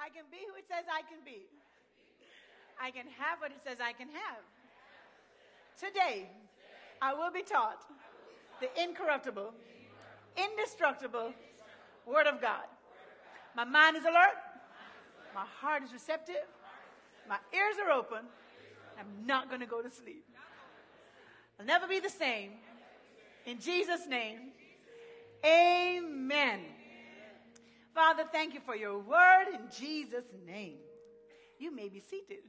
I can be who it says I can be. I can have what it says I can have. Today, I will be taught the incorruptible, indestructible Word of God. My mind is alert. My heart is receptive. My ears are open. I'm not going to go to sleep. I'll never be the same. In Jesus' name, amen. Father, thank you for your word in Jesus' name. You may be seated.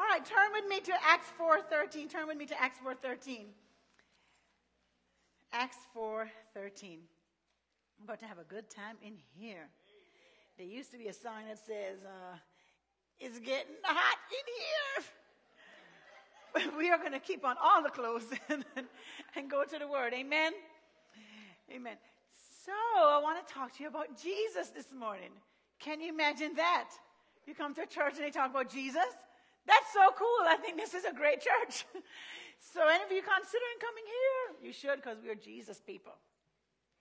All right, turn with me to Acts 4:13. Turn with me to Acts 4:13. Acts 4:13. I'm about to have a good time in here. There used to be a sign that says, uh, "It's getting hot in here." we are going to keep on all the clothes and, and go to the Word. Amen. Amen. So I want to talk to you about Jesus this morning. Can you imagine that? You come to a church and they talk about Jesus. That's so cool. I think this is a great church. so, any of you considering coming here, you should because we are Jesus people.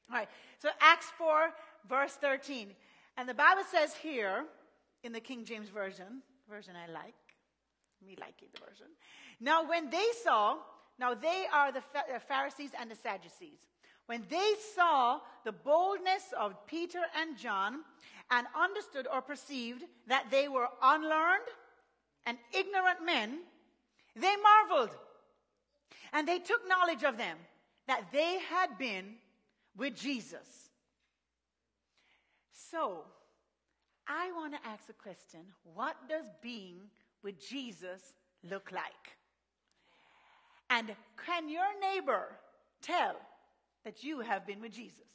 All right. So, Acts 4, verse 13. And the Bible says here in the King James Version, version I like, me like it, the version. Now, when they saw, now they are the uh, Pharisees and the Sadducees. When they saw the boldness of Peter and John and understood or perceived that they were unlearned and ignorant men, they marveled. And they took knowledge of them that they had been with Jesus. So, I want to ask a question What does being with Jesus look like? And can your neighbor tell that you have been with Jesus?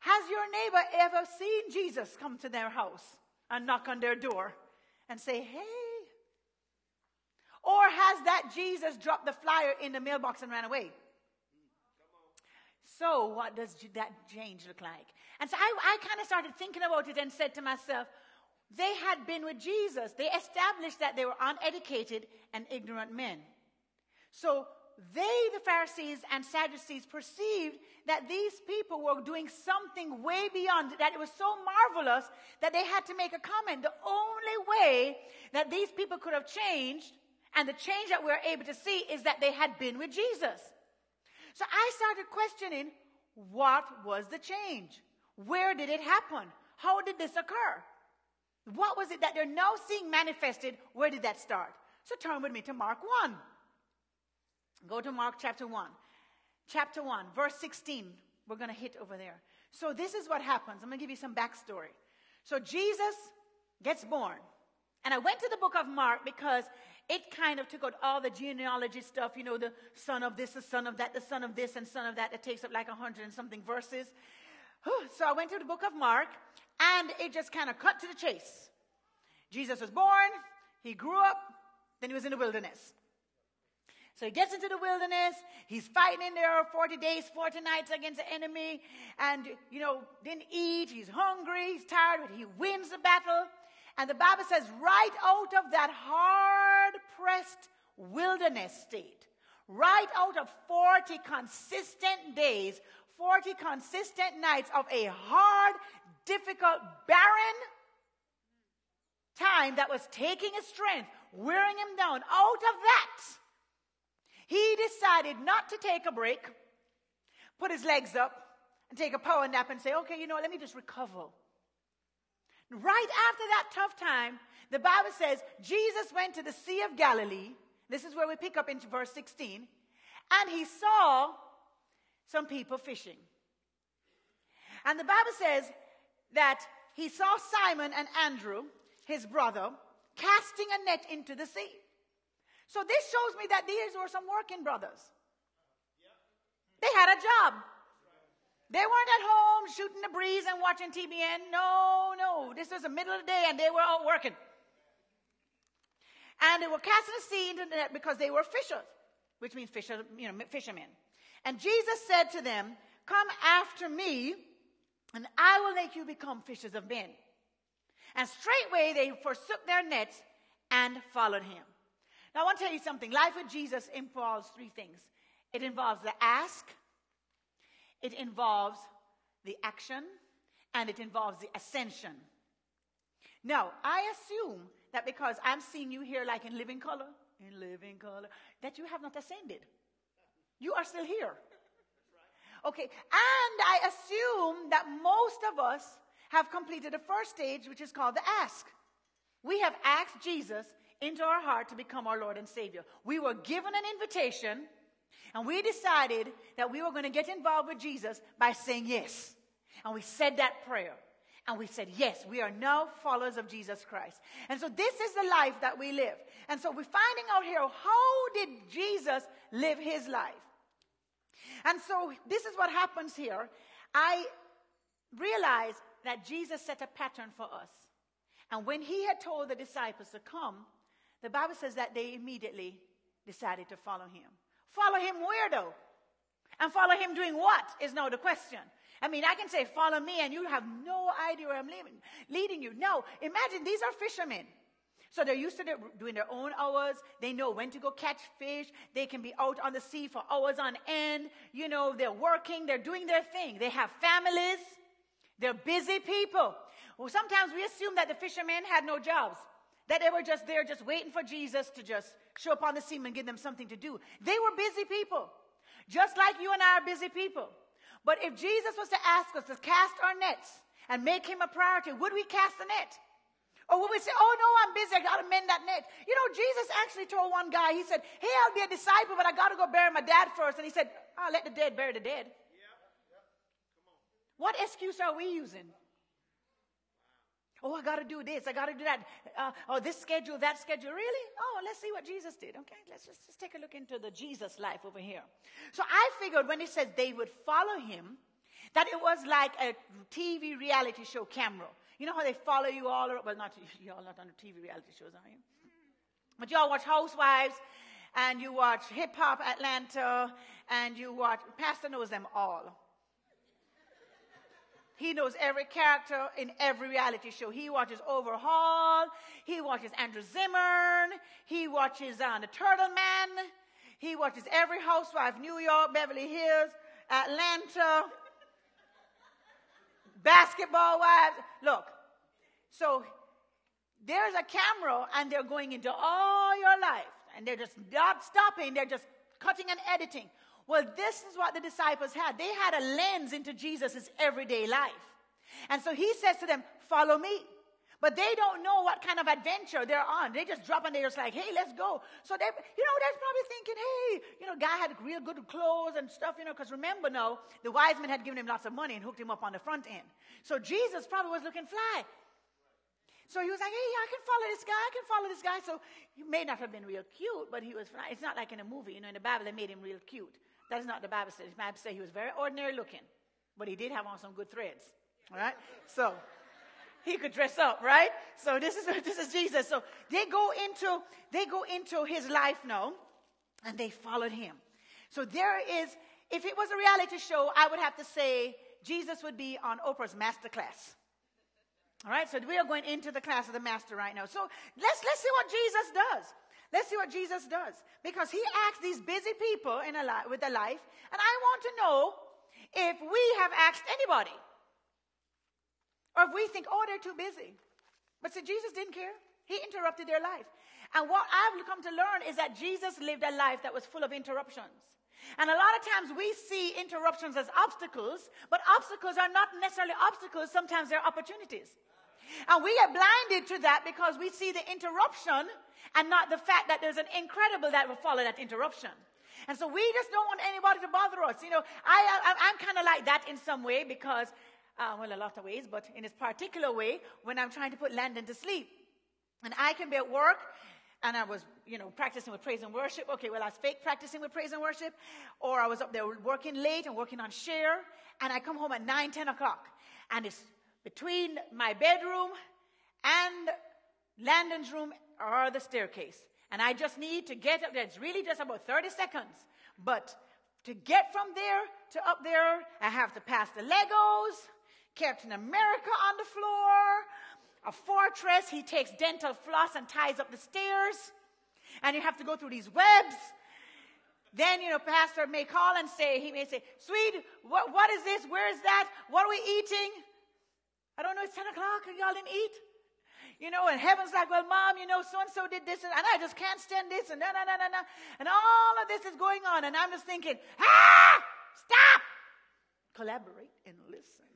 Has your neighbor ever seen Jesus come to their house? and knock on their door and say, hey. Or has that Jesus dropped the flyer in the mailbox and ran away? So, what does that change look like? And so I, I kind of started thinking about it and said to myself, they had been with Jesus. They established that they were uneducated and ignorant men. So they, the Pharisees and Sadducees, perceived that these people were doing something way beyond, that it was so marvelous that they had to make a comment. The only way that these people could have changed, and the change that we're able to see, is that they had been with Jesus. So I started questioning what was the change? Where did it happen? How did this occur? What was it that they're now seeing manifested? Where did that start? So turn with me to Mark 1. Go to Mark chapter 1. Chapter 1, verse 16. We're going to hit over there. So, this is what happens. I'm going to give you some backstory. So, Jesus gets born. And I went to the book of Mark because it kind of took out all the genealogy stuff, you know, the son of this, the son of that, the son of this, and son of that. It takes up like a hundred and something verses. So I went to the book of Mark, and it just kind of cut to the chase. Jesus was born, he grew up, then he was in the wilderness. So he gets into the wilderness. He's fighting in there 40 days, 40 nights against the enemy. And, you know, didn't eat. He's hungry. He's tired, but he wins the battle. And the Bible says, right out of that hard pressed wilderness state, right out of 40 consistent days, 40 consistent nights of a hard, difficult, barren time that was taking his strength, wearing him down, out of that, he decided not to take a break, put his legs up, and take a power nap and say, okay, you know, let me just recover. Right after that tough time, the Bible says Jesus went to the Sea of Galilee. This is where we pick up in verse 16. And he saw some people fishing. And the Bible says that he saw Simon and Andrew, his brother, casting a net into the sea. So this shows me that these were some working brothers. They had a job. They weren't at home shooting the breeze and watching TBN. No, no. This was the middle of the day and they were out working. And they were casting a sea into the net because they were fishers, which means fisher, you know, fishermen. And Jesus said to them, Come after me, and I will make you become fishers of men. And straightway they forsook their nets and followed him. Now, I want to tell you something. Life with Jesus involves three things it involves the ask, it involves the action, and it involves the ascension. Now, I assume that because I'm seeing you here like in living color, in living color, that you have not ascended. You are still here. Okay, and I assume that most of us have completed the first stage, which is called the ask. We have asked Jesus into our heart to become our Lord and Savior. We were given an invitation, and we decided that we were going to get involved with Jesus by saying yes. And we said that prayer. And we said, yes, we are now followers of Jesus Christ. And so this is the life that we live. And so we're finding out here how did Jesus live his life? And so this is what happens here. I realize that Jesus set a pattern for us. And when he had told the disciples to come, the Bible says that they immediately decided to follow him. Follow him where though? And follow him doing what is now the question. I mean, I can say, follow me, and you have no idea where I'm leaving, leading you. No, imagine these are fishermen. So they're used to their, doing their own hours. They know when to go catch fish. They can be out on the sea for hours on end. You know, they're working, they're doing their thing. They have families. They're busy people. Well, sometimes we assume that the fishermen had no jobs, that they were just there just waiting for Jesus to just show up on the scene and give them something to do. They were busy people, just like you and I are busy people. But if Jesus was to ask us to cast our nets and make him a priority, would we cast a net? Or would we say, oh no, I'm busy, I gotta mend that net? You know, Jesus actually told one guy, he said, hey, I'll be a disciple, but I gotta go bury my dad first. And he said, I'll let the dead bury the dead. What excuse are we using? Oh, I got to do this. I got to do that. Uh, oh, this schedule, that schedule. Really? Oh, let's see what Jesus did. Okay, let's just, just take a look into the Jesus life over here. So I figured when it says they would follow him, that it was like a TV reality show camera. You know how they follow you all? Well, not you all not on the TV reality shows, are you? But you all watch Housewives, and you watch Hip Hop Atlanta, and you watch. Pastor knows them all. He knows every character in every reality show. He watches Overhaul. He watches Andrew Zimmern. He watches uh, The Turtle Man. He watches every housewife, New York, Beverly Hills, Atlanta, basketball wives. Look, so there's a camera and they're going into all your life and they're just not stopping. They're just cutting and editing. Well, this is what the disciples had. They had a lens into Jesus' everyday life. And so he says to them, Follow me. But they don't know what kind of adventure they're on. They just drop and they're just like, hey, let's go. So they, you know, they're probably thinking, hey, you know, guy had real good clothes and stuff, you know, because remember now, the wise men had given him lots of money and hooked him up on the front end. So Jesus probably was looking fly. So he was like, hey, I can follow this guy. I can follow this guy. So he may not have been real cute, but he was fly. It's not like in a movie. You know, in the Bible, they made him real cute. That's not the Bible says. The Bible says he was very ordinary looking, but he did have on some good threads. All right? So he could dress up, right? So this is this is Jesus. So they go into they go into his life now, and they followed him. So there is, if it was a reality show, I would have to say Jesus would be on Oprah's master class. All right, so we are going into the class of the master right now. So let's let's see what Jesus does. Let's see what Jesus does. Because he asked these busy people in a li- with a life, and I want to know if we have asked anybody. Or if we think, oh, they're too busy. But see, Jesus didn't care. He interrupted their life. And what I've come to learn is that Jesus lived a life that was full of interruptions. And a lot of times we see interruptions as obstacles, but obstacles are not necessarily obstacles, sometimes they're opportunities. And we are blinded to that because we see the interruption and not the fact that there's an incredible that will follow that interruption. And so we just don't want anybody to bother us. You know, I, I, am kind of like that in some way because, uh, well, a lot of ways, but in this particular way, when I'm trying to put Landon to sleep. And I can be at work and I was, you know, practicing with praise and worship. Okay, well, I was fake practicing with praise and worship. Or I was up there working late and working on share. And I come home at 9, 10 o'clock. And it's between my bedroom and Landon's room or the staircase. And I just need to get up there. It's really just about 30 seconds. But to get from there to up there, I have to pass the Legos, Captain America on the floor, a fortress. He takes dental floss and ties up the stairs. And you have to go through these webs. Then, you know, pastor may call and say, he may say, sweet, what, what is this? Where is that? What are we eating? I don't know, it's 10 o'clock and y'all didn't eat. You know, and heaven's like, well, mom, you know, so and so did this, and, I just can't stand this, and no, no, no, no. And all of this is going on, and I'm just thinking, ah, stop! Collaborate and listen.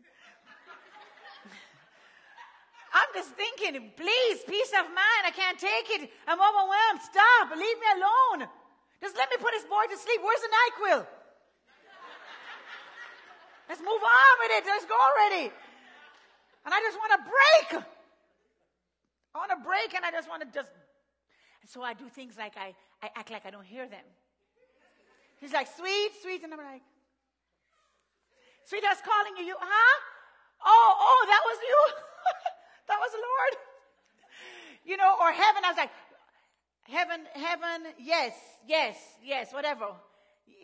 I'm just thinking, please, peace of mind. I can't take it. I'm overwhelmed. Stop. Leave me alone. Just let me put this boy to sleep. Where's the NyQuil? Let's move on with it. Let's go already. And I just want to break. I want to break and I just want to just. And so I do things like I, I act like I don't hear them. He's like, sweet, sweet. And I'm like, sweet, I was calling you. You, huh? Oh, oh, that was you. that was the Lord. You know, or heaven. I was like, heaven, heaven, yes, yes, yes, whatever.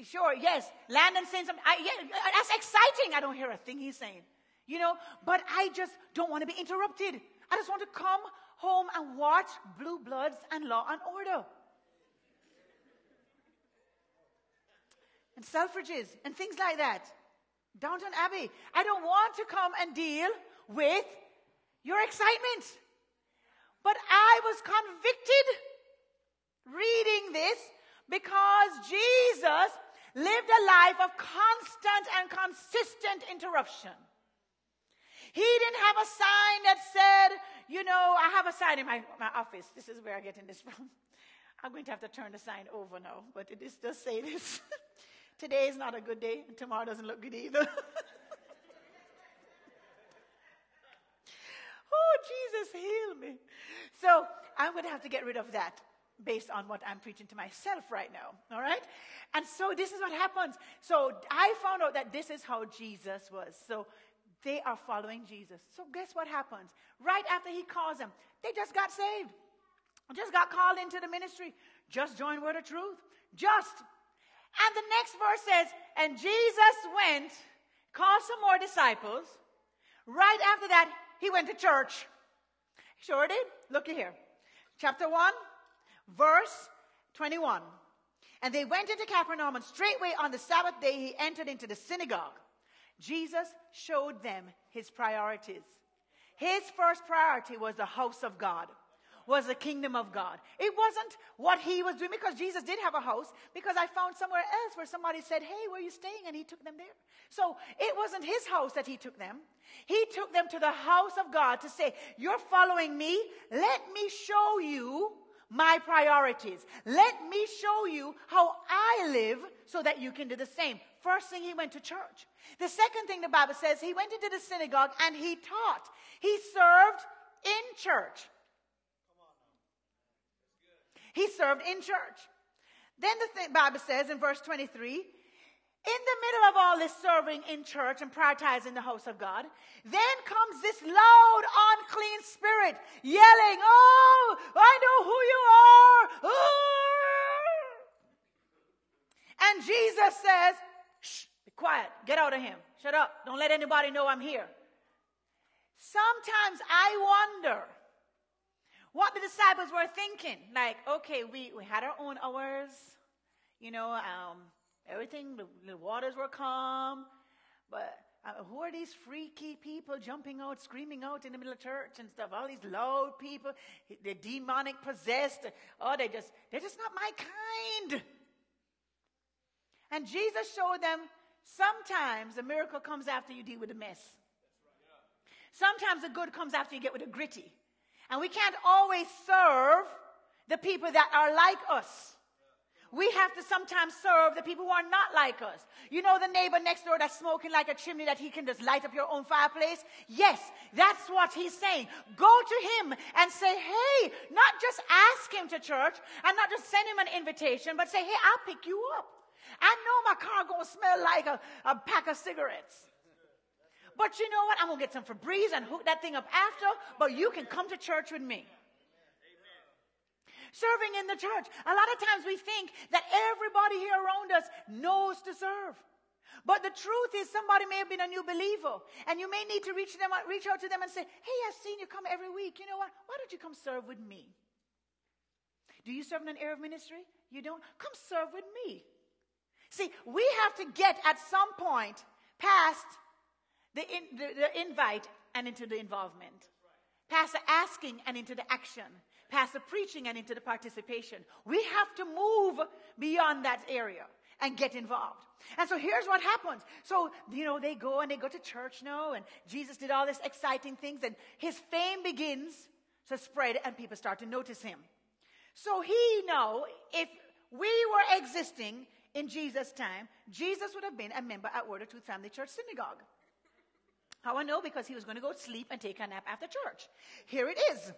Sure, yes. Landon saying something. I, yeah, that's exciting. I don't hear a thing he's saying. You know, but I just don't want to be interrupted. I just want to come home and watch Blue Bloods and Law and Order. And Selfridges and things like that. Downton Abbey. I don't want to come and deal with your excitement. But I was convicted reading this because Jesus lived a life of constant and consistent interruption. He didn't have a sign that said, you know, I have a sign in my, my office. This is where I get in this from. I'm going to have to turn the sign over now, but it is just say this. Today is not a good day, and tomorrow doesn't look good either. oh, Jesus, heal me. So I'm going to have to get rid of that based on what I'm preaching to myself right now. All right? And so this is what happens. So I found out that this is how Jesus was. So they are following Jesus. So guess what happens? Right after he calls them, they just got saved. Just got called into the ministry. Just joined Word of Truth. Just. And the next verse says, and Jesus went, called some more disciples. Right after that, he went to church. Sure did. Look here. Chapter 1, verse 21. And they went into Capernaum, and straightway on the Sabbath day he entered into the synagogue Jesus showed them his priorities. His first priority was the house of God, was the kingdom of God. It wasn't what he was doing because Jesus did have a house, because I found somewhere else where somebody said, Hey, where are you staying? And he took them there. So it wasn't his house that he took them. He took them to the house of God to say, You're following me. Let me show you my priorities. Let me show you how I live so that you can do the same. First thing, he went to church. The second thing the Bible says, he went into the synagogue and he taught. He served in church. He served in church. Then the th- Bible says in verse 23 in the middle of all this serving in church and prioritizing the house of God, then comes this loud, unclean spirit yelling, Oh, I know who you are. Oh. And Jesus says, Shh, be quiet. Get out of him. Shut up. Don't let anybody know I'm here. Sometimes I wonder what the disciples were thinking. Like, okay, we, we had our own hours, you know, um, Everything, the, the waters were calm. But uh, who are these freaky people jumping out, screaming out in the middle of church and stuff? All these loud people, they're demonic possessed. Oh, they just, they're just not my kind. And Jesus showed them sometimes a miracle comes after you deal with a mess. Sometimes the good comes after you get with the gritty. And we can't always serve the people that are like us we have to sometimes serve the people who are not like us. You know the neighbor next door that's smoking like a chimney that he can just light up your own fireplace? Yes, that's what he's saying. Go to him and say, hey, not just ask him to church and not just send him an invitation, but say, hey, I'll pick you up. I know my car gonna smell like a, a pack of cigarettes. But you know what? I'm gonna get some Febreze and hook that thing up after, but you can come to church with me serving in the church. A lot of times we think that everybody here around us knows to serve. But the truth is somebody may have been a new believer and you may need to reach them reach out to them and say, "Hey, I've seen you come every week. You know what? Why don't you come serve with me?" Do you serve in an area of ministry? You don't? Come serve with me. See, we have to get at some point past the, in, the, the invite and into the involvement. Past the asking and into the action. Past the preaching and into the participation. We have to move beyond that area and get involved. And so here's what happens. So, you know, they go and they go to church now, and Jesus did all these exciting things, and his fame begins to spread, and people start to notice him. So he know if we were existing in Jesus' time, Jesus would have been a member at Word of Truth Family Church Synagogue. How I know? Because he was going to go sleep and take a nap after church. Here it is.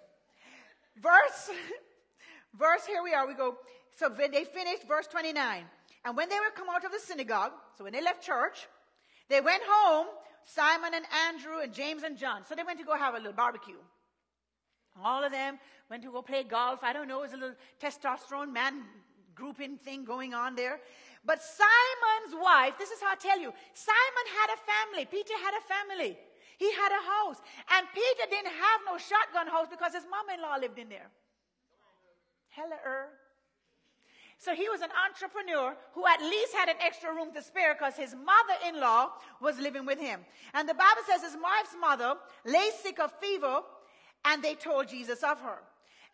Verse, verse, here we are. We go, so when they finished, verse 29. And when they were come out of the synagogue, so when they left church, they went home, Simon and Andrew and James and John. So they went to go have a little barbecue. All of them went to go play golf. I don't know, it was a little testosterone man grouping thing going on there. But Simon's wife, this is how I tell you, Simon had a family. Peter had a family. He had a house. And Peter didn't have no shotgun house because his mother-in-law lived in there. Hello. So he was an entrepreneur who at least had an extra room to spare because his mother-in-law was living with him. And the Bible says his wife's mother lay sick of fever and they told Jesus of her.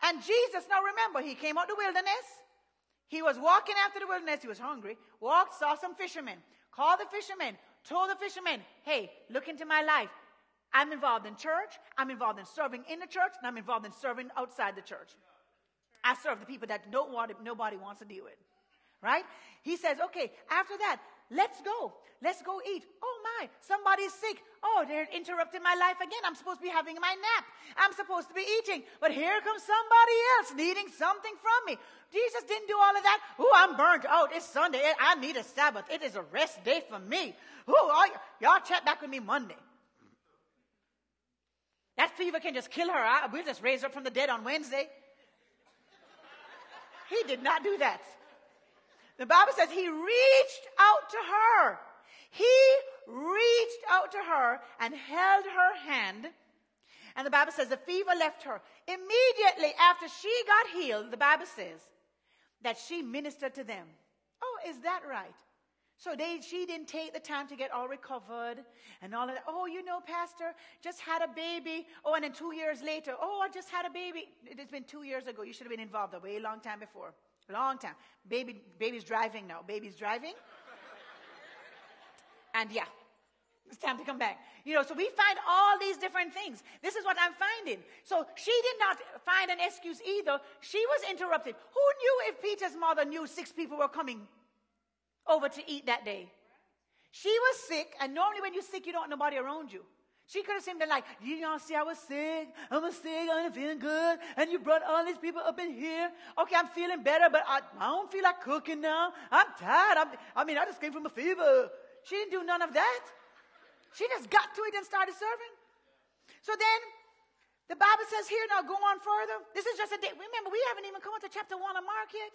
And Jesus, now remember, he came out the wilderness. He was walking after the wilderness. He was hungry. Walked, saw some fishermen. Called the fishermen. Told the fishermen, hey, look into my life. I'm involved in church. I'm involved in serving in the church. And I'm involved in serving outside the church. I serve the people that nobody wants to deal with. Right? He says, okay, after that, let's go. Let's go eat. Oh my, somebody's sick. Oh, they're interrupting my life again. I'm supposed to be having my nap. I'm supposed to be eating. But here comes somebody else needing something from me. Jesus didn't do all of that. Oh, I'm burnt out. It's Sunday. I need a Sabbath. It is a rest day for me. Oh, y'all check back with me Monday. That fever can just kill her. We'll just raise her from the dead on Wednesday. He did not do that. The Bible says he reached out to her. He reached out to her and held her hand. And the Bible says the fever left her. Immediately after she got healed, the Bible says that she ministered to them. Oh, is that right? So they, she didn't take the time to get all recovered and all of that. Oh, you know, Pastor, just had a baby. Oh, and then two years later, oh, I just had a baby. It's been two years ago. You should have been involved a way long time before. Long time. Baby, baby's driving now. Baby's driving. and yeah, it's time to come back. You know, so we find all these different things. This is what I'm finding. So she did not find an excuse either. She was interrupted. Who knew if Peter's mother knew six people were coming over to eat that day. She was sick, and normally when you're sick, you don't want nobody around you. She could have seemed to like, you know, see, I was sick. I was sick. I'm feeling good. And you brought all these people up in here. Okay, I'm feeling better, but I, I don't feel like cooking now. I'm tired. I'm, I mean, I just came from a fever. She didn't do none of that. She just got to it and started serving. So then, the Bible says here, now go on further. This is just a day. Remember, we haven't even come to chapter 1 of Mark yet.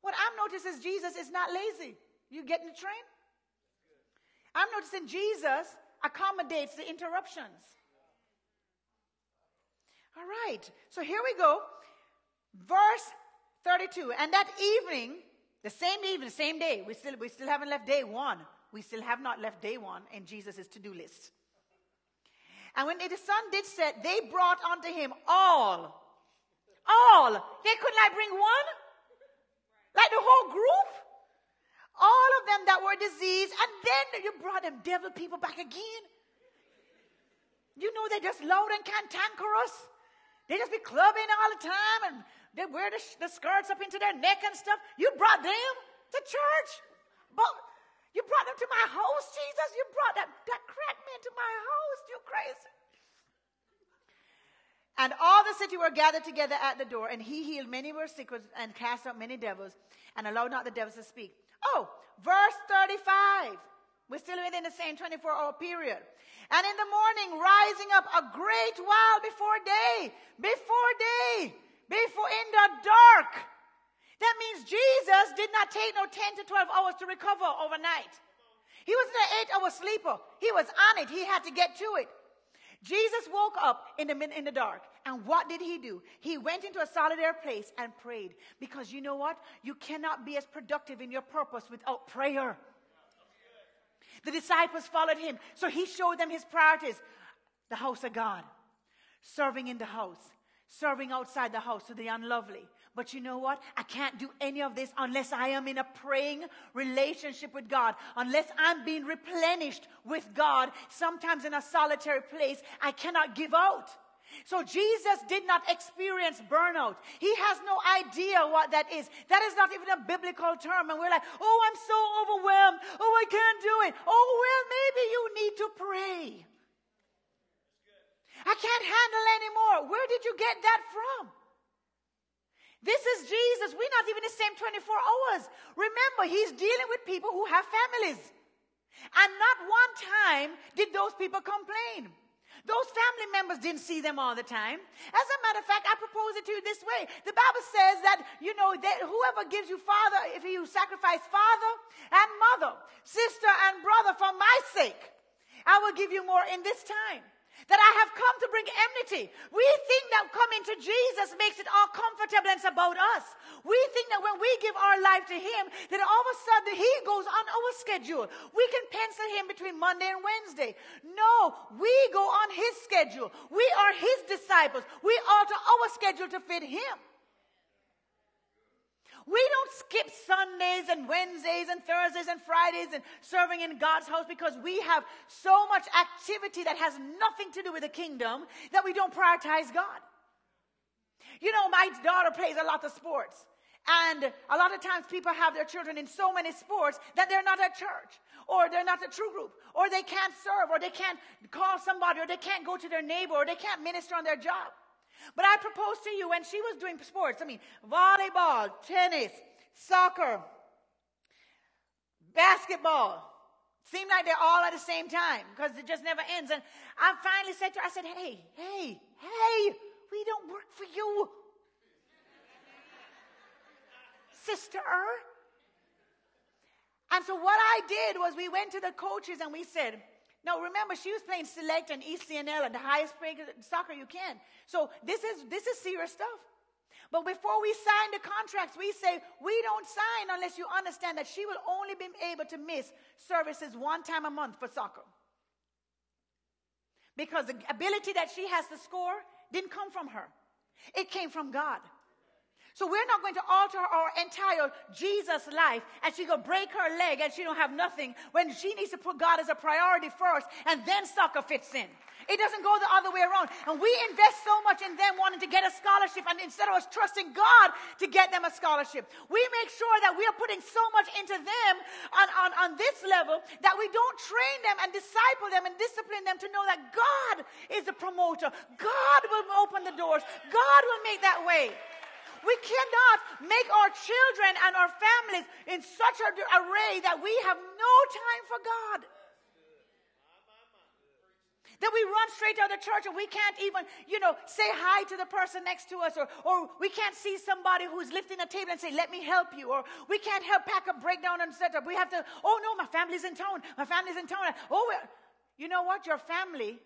What I'm noticing is Jesus is not lazy. You getting the train? I'm noticing Jesus accommodates the interruptions. All right. So here we go. Verse 32. And that evening, the same evening, same day, we still, we still haven't left day one. We still have not left day one in Jesus' to-do list. And when the sun did set, they brought unto him all. All. They couldn't like bring one? Like the whole group? All of them that were diseased, and then you brought them devil people back again. You know they just loud and cantankerous. They just be clubbing all the time and they wear the, the skirts up into their neck and stuff. You brought them to church. But you brought them to my house, Jesus. You brought that, that crack man to my house. You crazy. And all the city were gathered together at the door, and he healed many were sick and cast out many devils, and allowed not the devils to speak. Oh, verse 35. We're still within the same 24 hour period. And in the morning, rising up a great while before day, before day, before in the dark. That means Jesus did not take no 10 to 12 hours to recover overnight. He wasn't an eight hour sleeper. He was on it. He had to get to it. Jesus woke up in the, in the dark. And what did he do? He went into a solitary place and prayed. Because you know what? You cannot be as productive in your purpose without prayer. The disciples followed him. So he showed them his priorities. The house of God. Serving in the house. Serving outside the house to the unlovely. But you know what? I can't do any of this unless I am in a praying relationship with God. Unless I'm being replenished with God. Sometimes in a solitary place, I cannot give out. So Jesus did not experience burnout. He has no idea what that is. That is not even a biblical term. And we're like, oh, I'm so overwhelmed. Oh, I can't do it. Oh, well, maybe you need to pray. I can't handle anymore. Where did you get that from? This is Jesus. We're not even the same 24 hours. Remember, he's dealing with people who have families. And not one time did those people complain. Those family members didn't see them all the time. As a matter of fact, I propose it to you this way. The Bible says that, you know, that whoever gives you father, if you sacrifice father and mother, sister and brother for my sake, I will give you more in this time that I have come to bring enmity. We think that coming to Jesus makes it all comfortable and it's about us. We think that when we give our life to Him, that all of a sudden He goes on our schedule. We can pencil Him between Monday and Wednesday. No, we go on His schedule. We are His disciples. We alter our schedule to fit Him. We don't skip Sundays and Wednesdays and Thursdays and Fridays and serving in God's house because we have so much activity that has nothing to do with the kingdom that we don't prioritize God. You know, my daughter plays a lot of sports. And a lot of times people have their children in so many sports that they're not at church or they're not a true group or they can't serve or they can't call somebody or they can't go to their neighbor or they can't minister on their job. But I proposed to you when she was doing sports, I mean, volleyball, tennis, soccer, basketball. Seemed like they're all at the same time because it just never ends. And I finally said to her, I said, hey, hey, hey, we don't work for you. Sister. And so what I did was we went to the coaches and we said, now remember, she was playing select and ECNL at the highest grade soccer you can. So this is this is serious stuff. But before we sign the contracts, we say we don't sign unless you understand that she will only be able to miss services one time a month for soccer. Because the ability that she has to score didn't come from her. It came from God. So we're not going to alter our entire Jesus life and she go break her leg and she don't have nothing when she needs to put God as a priority first and then soccer fits in. It doesn't go the other way around. And we invest so much in them wanting to get a scholarship and instead of us trusting God to get them a scholarship, we make sure that we are putting so much into them on, on, on this level that we don't train them and disciple them and discipline them to know that God is the promoter. God will open the doors. God will make that way. We cannot make our children and our families in such an array that we have no time for God. That we run straight out of the church and we can't even, you know, say hi to the person next to us, or, or we can't see somebody who's lifting a table and say, Let me help you, or we can't help pack up, break down, and set up. We have to, oh no, my family's in town. My family's in town. Oh, you know what? Your family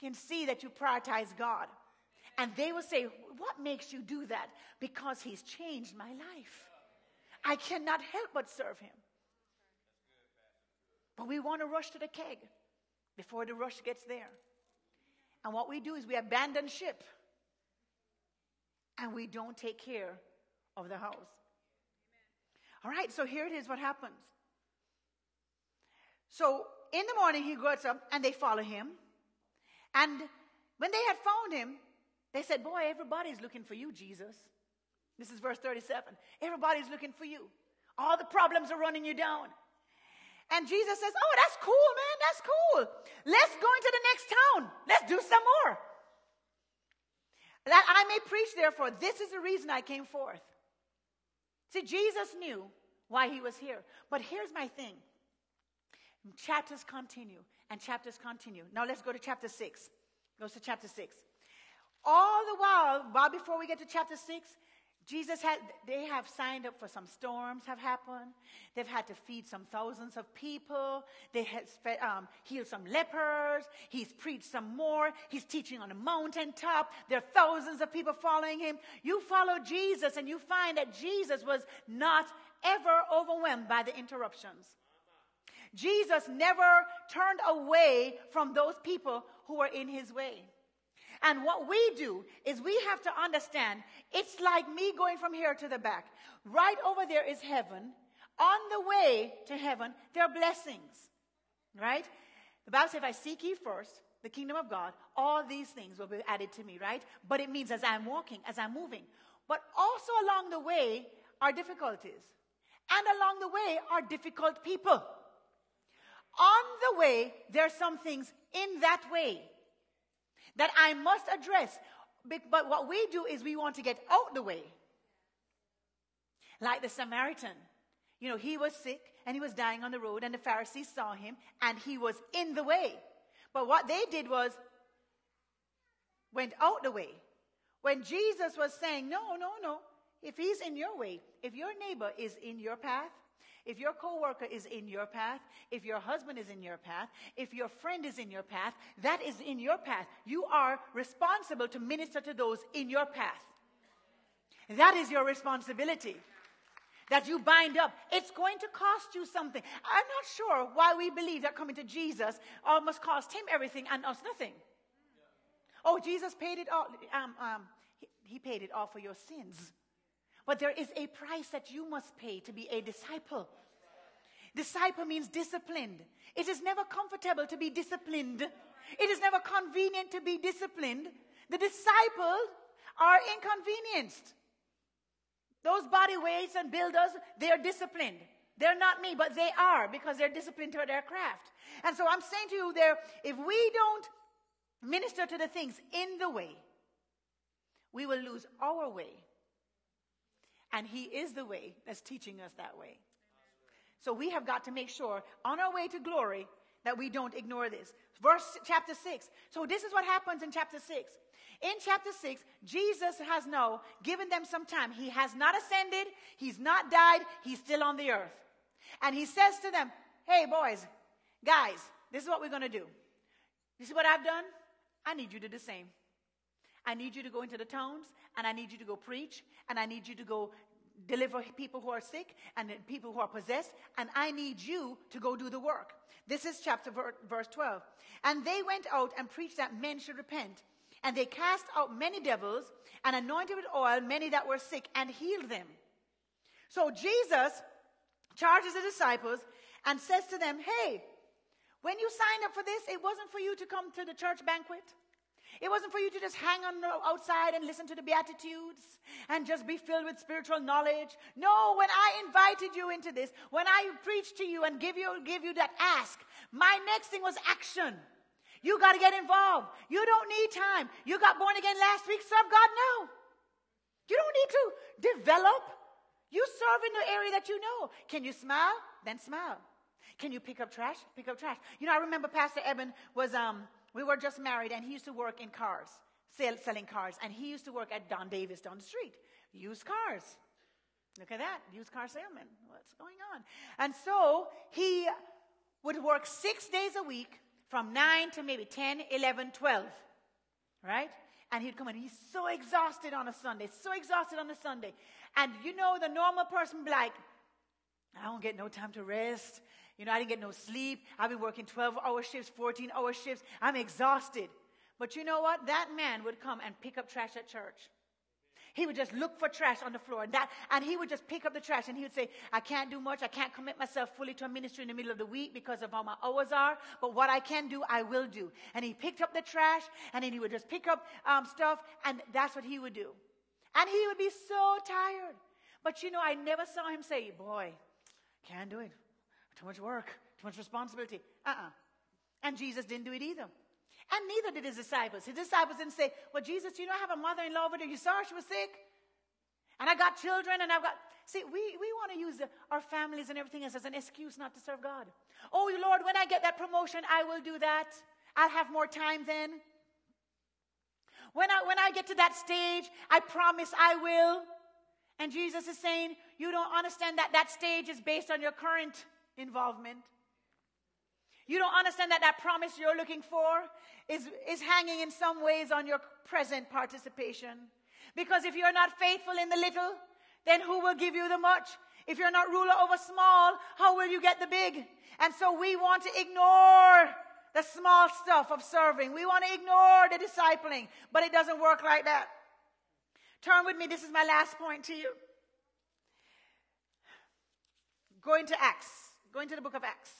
can see that you prioritize God. And they will say, What makes you do that? Because He's changed my life. I cannot help but serve Him. But we want to rush to the keg before the rush gets there. And what we do is we abandon ship and we don't take care of the house. All right, so here it is what happens. So in the morning, he gets up and they follow him. And when they had found him, they said, Boy, everybody's looking for you, Jesus. This is verse 37. Everybody's looking for you. All the problems are running you down. And Jesus says, Oh, that's cool, man. That's cool. Let's go into the next town. Let's do some more. That I may preach, therefore, this is the reason I came forth. See, Jesus knew why he was here. But here's my thing chapters continue and chapters continue. Now let's go to chapter 6. Goes to chapter 6. All the while, while before we get to chapter 6, Jesus had, they have signed up for some storms have happened. They've had to feed some thousands of people. They have um, healed some lepers. He's preached some more. He's teaching on a mountaintop. There are thousands of people following him. You follow Jesus and you find that Jesus was not ever overwhelmed by the interruptions. Jesus never turned away from those people who were in his way. And what we do is we have to understand it's like me going from here to the back. Right over there is heaven. On the way to heaven, there are blessings. Right? The Bible says, if I seek ye first the kingdom of God, all these things will be added to me, right? But it means as I'm walking, as I'm moving. But also along the way are difficulties. And along the way are difficult people. On the way, there are some things in that way that I must address. But what we do is we want to get out the way. Like the Samaritan. You know, he was sick and he was dying on the road, and the Pharisees saw him and he was in the way. But what they did was went out the way. When Jesus was saying, No, no, no, if he's in your way, if your neighbor is in your path, if your coworker is in your path, if your husband is in your path, if your friend is in your path, that is in your path. You are responsible to minister to those in your path. That is your responsibility. That you bind up. It's going to cost you something. I'm not sure why we believe that coming to Jesus must cost him everything and us nothing. Oh, Jesus paid it all. Um, um, he, he paid it all for your sins. But there is a price that you must pay to be a disciple. Disciple means disciplined. It is never comfortable to be disciplined. It is never convenient to be disciplined. The disciples are inconvenienced. Those body weights and builders, they are disciplined. They're not me, but they are because they're disciplined to their craft. And so I'm saying to you there, if we don't minister to the things in the way, we will lose our way. And He is the way that's teaching us that way. So we have got to make sure on our way to glory that we don't ignore this. Verse chapter 6. So this is what happens in chapter 6. In chapter 6, Jesus has now given them some time. He has not ascended, he's not died, he's still on the earth. And he says to them, Hey, boys, guys, this is what we're going to do. You see what I've done? I need you to do the same. I need you to go into the towns and I need you to go preach and I need you to go deliver people who are sick and people who are possessed and I need you to go do the work. This is chapter verse 12. And they went out and preached that men should repent. And they cast out many devils and anointed with oil many that were sick and healed them. So Jesus charges the disciples and says to them, Hey, when you signed up for this, it wasn't for you to come to the church banquet. It wasn't for you to just hang on outside and listen to the Beatitudes and just be filled with spiritual knowledge. No, when I invited you into this, when I preached to you and give you, give you that ask, my next thing was action. You got to get involved. You don't need time. You got born again last week. Serve God now. You don't need to develop. You serve in the area that you know. Can you smile? Then smile. Can you pick up trash? Pick up trash. You know, I remember Pastor Eben was um, we were just married, and he used to work in cars, sell, selling cars. And he used to work at Don Davis down the street, used cars. Look at that, used car salesman. What's going on? And so he would work six days a week from 9 to maybe 10, 11, 12. Right? And he'd come in. He's so exhausted on a Sunday, so exhausted on a Sunday. And you know, the normal person be like, I don't get no time to rest. You know, I didn't get no sleep. I've been working 12 hour shifts, 14 hour shifts. I'm exhausted. But you know what? That man would come and pick up trash at church. He would just look for trash on the floor and that, and he would just pick up the trash and he would say, I can't do much. I can't commit myself fully to a ministry in the middle of the week because of how my hours are. But what I can do, I will do. And he picked up the trash and then he would just pick up um, stuff and that's what he would do. And he would be so tired. But you know, I never saw him say, boy, can't do it. Too much work, too much responsibility. Uh uh-uh. uh And Jesus didn't do it either. And neither did his disciples. His disciples didn't say, Well, Jesus, you know, I have a mother in law over there. You saw her, she was sick. And I got children, and I've got. See, we, we want to use our families and everything else as an excuse not to serve God. Oh, Lord, when I get that promotion, I will do that. I'll have more time then. When I, when I get to that stage, I promise I will. And Jesus is saying, You don't understand that that stage is based on your current involvement. You don't understand that that promise you're looking for is, is hanging in some ways on your present participation. Because if you're not faithful in the little, then who will give you the much? If you're not ruler over small, how will you get the big? And so we want to ignore the small stuff of serving. We want to ignore the discipling, but it doesn't work like that. Turn with me. This is my last point to you. Going to Acts. Going to the book of Acts.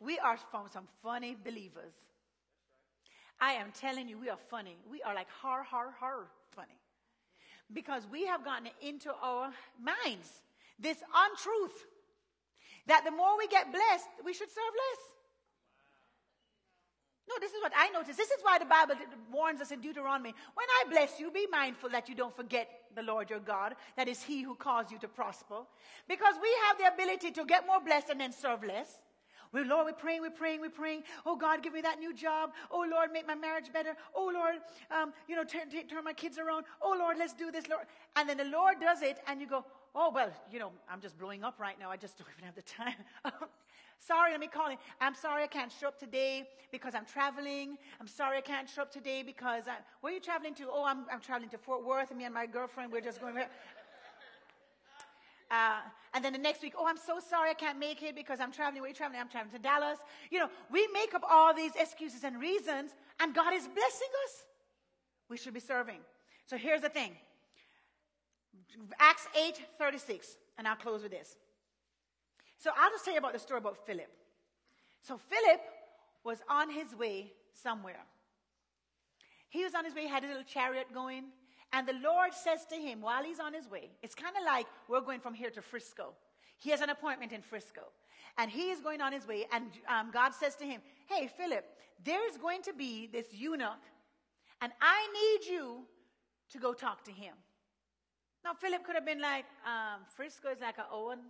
We are from some funny believers. I am telling you, we are funny. We are like har, har, har funny. Because we have gotten into our minds this untruth that the more we get blessed, we should serve less. No, this is what I notice. This is why the Bible warns us in Deuteronomy when I bless you, be mindful that you don't forget the Lord your God, that is He who caused you to prosper. Because we have the ability to get more blessed and then serve less. We, Lord, we're praying, we're praying, we're praying. Oh, God, give me that new job. Oh, Lord, make my marriage better. Oh, Lord, um, you know, turn, turn my kids around. Oh, Lord, let's do this, Lord. And then the Lord does it, and you go, oh, well, you know, I'm just blowing up right now. I just don't even have the time. sorry, let me call in. I'm sorry I can't show up today because I'm traveling. I'm sorry I can't show up today because I, where are you traveling to? Oh, I'm, I'm traveling to Fort Worth. Me and my girlfriend, we're just going. Uh, and then the next week, oh, I'm so sorry I can't make it because I'm traveling. Where are you traveling? I'm traveling to Dallas. You know, we make up all these excuses and reasons, and God is blessing us. We should be serving. So here's the thing Acts 8 36, and I'll close with this. So I'll just tell you about the story about Philip. So Philip was on his way somewhere. He was on his way, had a little chariot going. And the Lord says to him while he's on his way, it's kind of like we're going from here to Frisco. He has an appointment in Frisco. And he is going on his way, and um, God says to him, Hey, Philip, there's going to be this eunuch, and I need you to go talk to him. Now, Philip could have been like, um, Frisco is like an Owen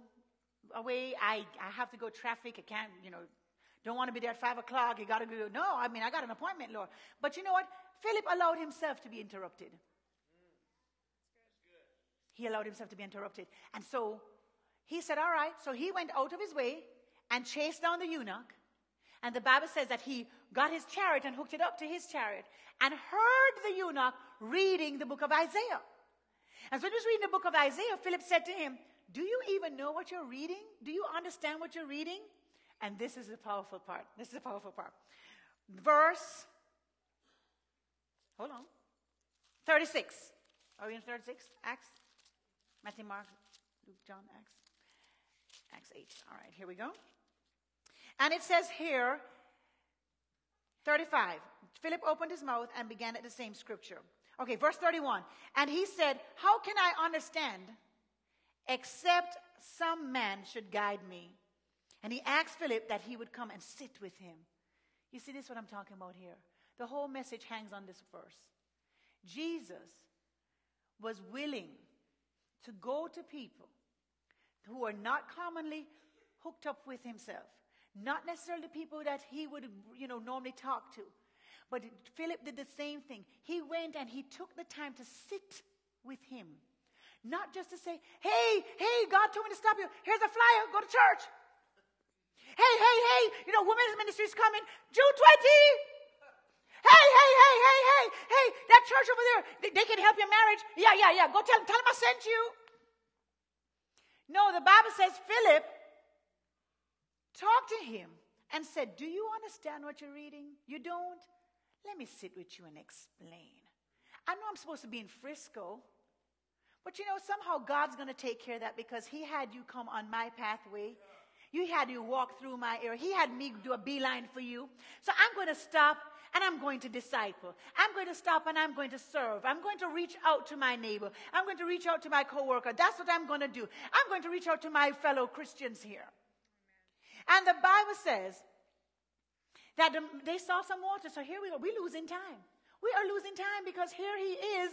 away. I, I have to go traffic. I can't, you know, don't want to be there at 5 o'clock. You got to go. No, I mean, I got an appointment, Lord. But you know what? Philip allowed himself to be interrupted. He allowed himself to be interrupted. And so he said, All right. So he went out of his way and chased down the eunuch. And the Bible says that he got his chariot and hooked it up to his chariot and heard the eunuch reading the book of Isaiah. And so he was reading the book of Isaiah. Philip said to him, Do you even know what you're reading? Do you understand what you're reading? And this is the powerful part. This is the powerful part. Verse, hold on, 36. Are we in 36? Acts? Matthew, Mark, Luke, John, Acts. Acts 8. All right, here we go. And it says here, 35. Philip opened his mouth and began at the same scripture. Okay, verse 31. And he said, How can I understand except some man should guide me? And he asked Philip that he would come and sit with him. You see, this is what I'm talking about here. The whole message hangs on this verse. Jesus was willing to go to people who are not commonly hooked up with himself, not necessarily people that he would, you know, normally talk to. But Philip did the same thing. He went and he took the time to sit with him. Not just to say, hey, hey, God told me to stop you. Here's a flyer, go to church. Hey, hey, hey, you know, women's ministry is coming. June 20. Hey, hey, hey, hey, hey, hey, that church over there, they, they can help your marriage. Yeah, yeah, yeah. Go tell them, tell them I sent you. No, the Bible says Philip talked to him and said, Do you understand what you're reading? You don't? Let me sit with you and explain. I know I'm supposed to be in Frisco, but you know, somehow God's going to take care of that because He had you come on my pathway. You had you walk through my area. He had me do a beeline for you. So I'm going to stop and I'm going to disciple. I'm going to stop and I'm going to serve. I'm going to reach out to my neighbor. I'm going to reach out to my coworker. That's what I'm going to do. I'm going to reach out to my fellow Christians here. And the Bible says that they saw some water. So here we go. We're losing time. We are losing time because here he is.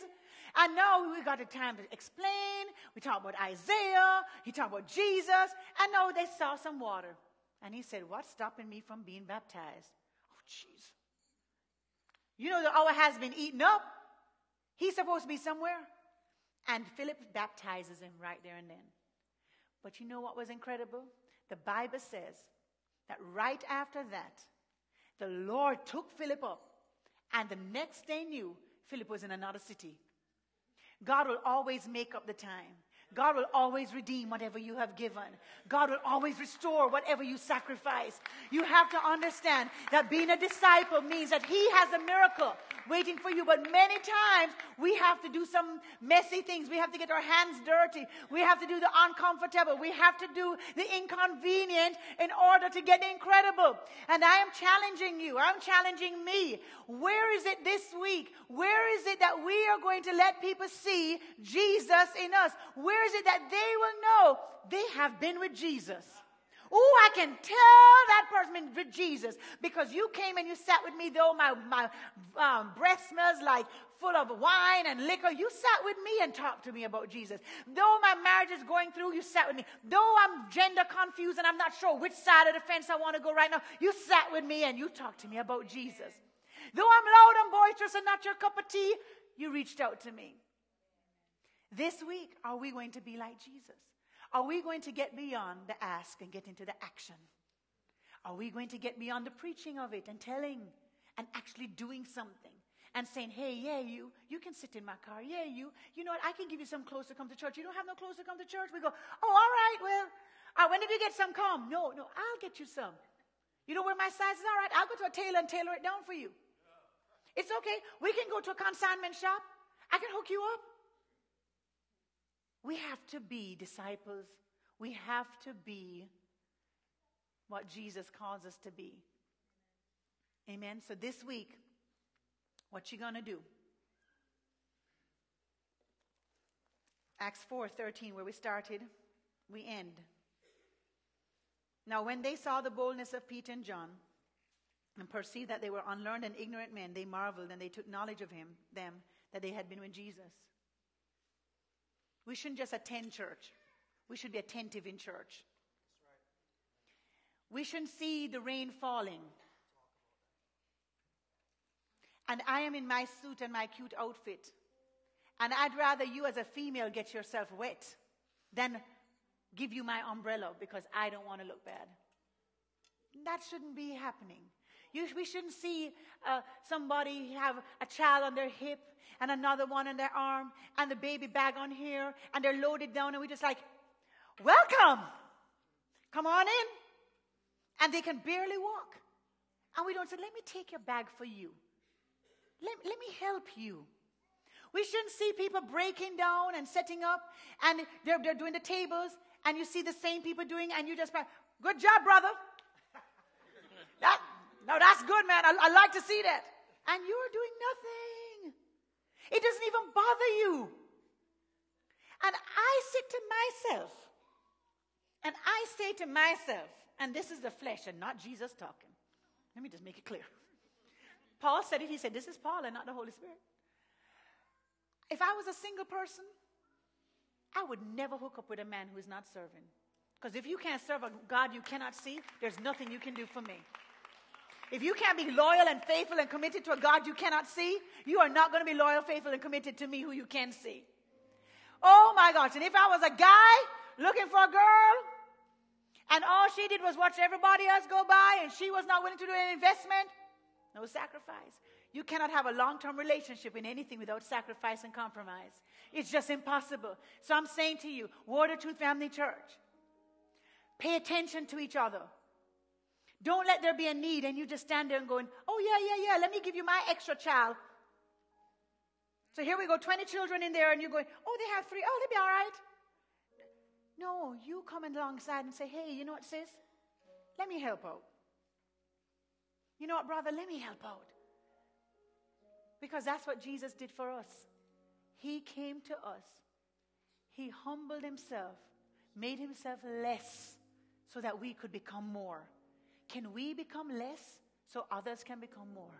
And now we got the time to explain. We talk about Isaiah. He talked about Jesus. I know they saw some water. And he said, What's stopping me from being baptized? Oh, jeez. You know, the hour has been eaten up. He's supposed to be somewhere. And Philip baptizes him right there and then. But you know what was incredible? The Bible says that right after that, the Lord took Philip up, and the next they knew, Philip was in another city. God will always make up the time. God will always redeem whatever you have given. God will always restore whatever you sacrifice. You have to understand that being a disciple means that He has a miracle waiting for you. But many times we have to do some messy things. We have to get our hands dirty. We have to do the uncomfortable. We have to do the inconvenient in order to get the incredible. And I am challenging you. I'm challenging me. Where is it this week? Where is it that we are going to let people see Jesus in us? Where is it that they will know they have been with Jesus? Oh, I can tell that person been with Jesus because you came and you sat with me, though my, my um, breath smells like full of wine and liquor. You sat with me and talked to me about Jesus. Though my marriage is going through, you sat with me. Though I'm gender confused and I'm not sure which side of the fence I want to go right now, you sat with me and you talked to me about Jesus. Though I'm loud and boisterous and not your cup of tea, you reached out to me. This week, are we going to be like Jesus? Are we going to get beyond the ask and get into the action? Are we going to get beyond the preaching of it and telling and actually doing something and saying, hey, yeah, you, you can sit in my car. Yeah, you, you know what? I can give you some clothes to come to church. You don't have no clothes to come to church? We go, oh, all right, well, uh, when did you get some? Come. No, no, I'll get you some. You know where my size is? All right, I'll go to a tailor and tailor it down for you. It's okay. We can go to a consignment shop. I can hook you up. We have to be disciples. We have to be what Jesus calls us to be. Amen. So this week, what you going to do? Acts 4:13 where we started, we end. Now when they saw the boldness of Peter and John and perceived that they were unlearned and ignorant men, they marveled and they took knowledge of him them that they had been with Jesus. We shouldn't just attend church. We should be attentive in church. We shouldn't see the rain falling. And I am in my suit and my cute outfit. And I'd rather you as a female get yourself wet than give you my umbrella because I don't want to look bad. That shouldn't be happening. You, we shouldn't see uh, somebody have a child on their hip and another one on their arm and the baby bag on here and they're loaded down and we just like, welcome. Come on in. And they can barely walk. And we don't say, let me take your bag for you. Let, let me help you. We shouldn't see people breaking down and setting up and they're, they're doing the tables and you see the same people doing and you just, good job, brother. That, no, that's good, man. I, I like to see that. And you're doing nothing. It doesn't even bother you. And I sit to myself, and I say to myself, and this is the flesh and not Jesus talking. Let me just make it clear. Paul said it. He said, This is Paul and not the Holy Spirit. If I was a single person, I would never hook up with a man who is not serving. Because if you can't serve a God you cannot see, there's nothing you can do for me. If you can't be loyal and faithful and committed to a God you cannot see, you are not going to be loyal, faithful, and committed to me who you can see. Oh my gosh. And if I was a guy looking for a girl, and all she did was watch everybody else go by, and she was not willing to do an investment, no sacrifice. You cannot have a long term relationship in anything without sacrifice and compromise. It's just impossible. So I'm saying to you, of Truth Family Church, pay attention to each other. Don't let there be a need and you just stand there and going, oh, yeah, yeah, yeah, let me give you my extra child. So here we go, 20 children in there, and you're going, oh, they have three. Oh, they'll be all right. No, you come alongside and say, hey, you know what, sis? Let me help out. You know what, brother? Let me help out. Because that's what Jesus did for us. He came to us, He humbled Himself, made Himself less so that we could become more. Can we become less so others can become more?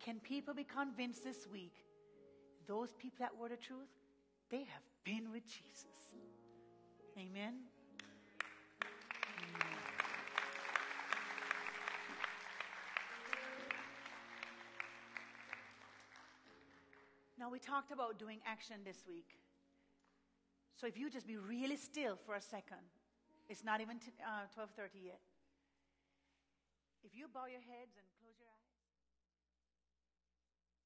Can people be convinced this week? Those people that were the truth, they have been with Jesus. Amen. Now we talked about doing action this week. So if you just be really still for a second, it's not even t- uh, 12:30 yet. If you bow your heads and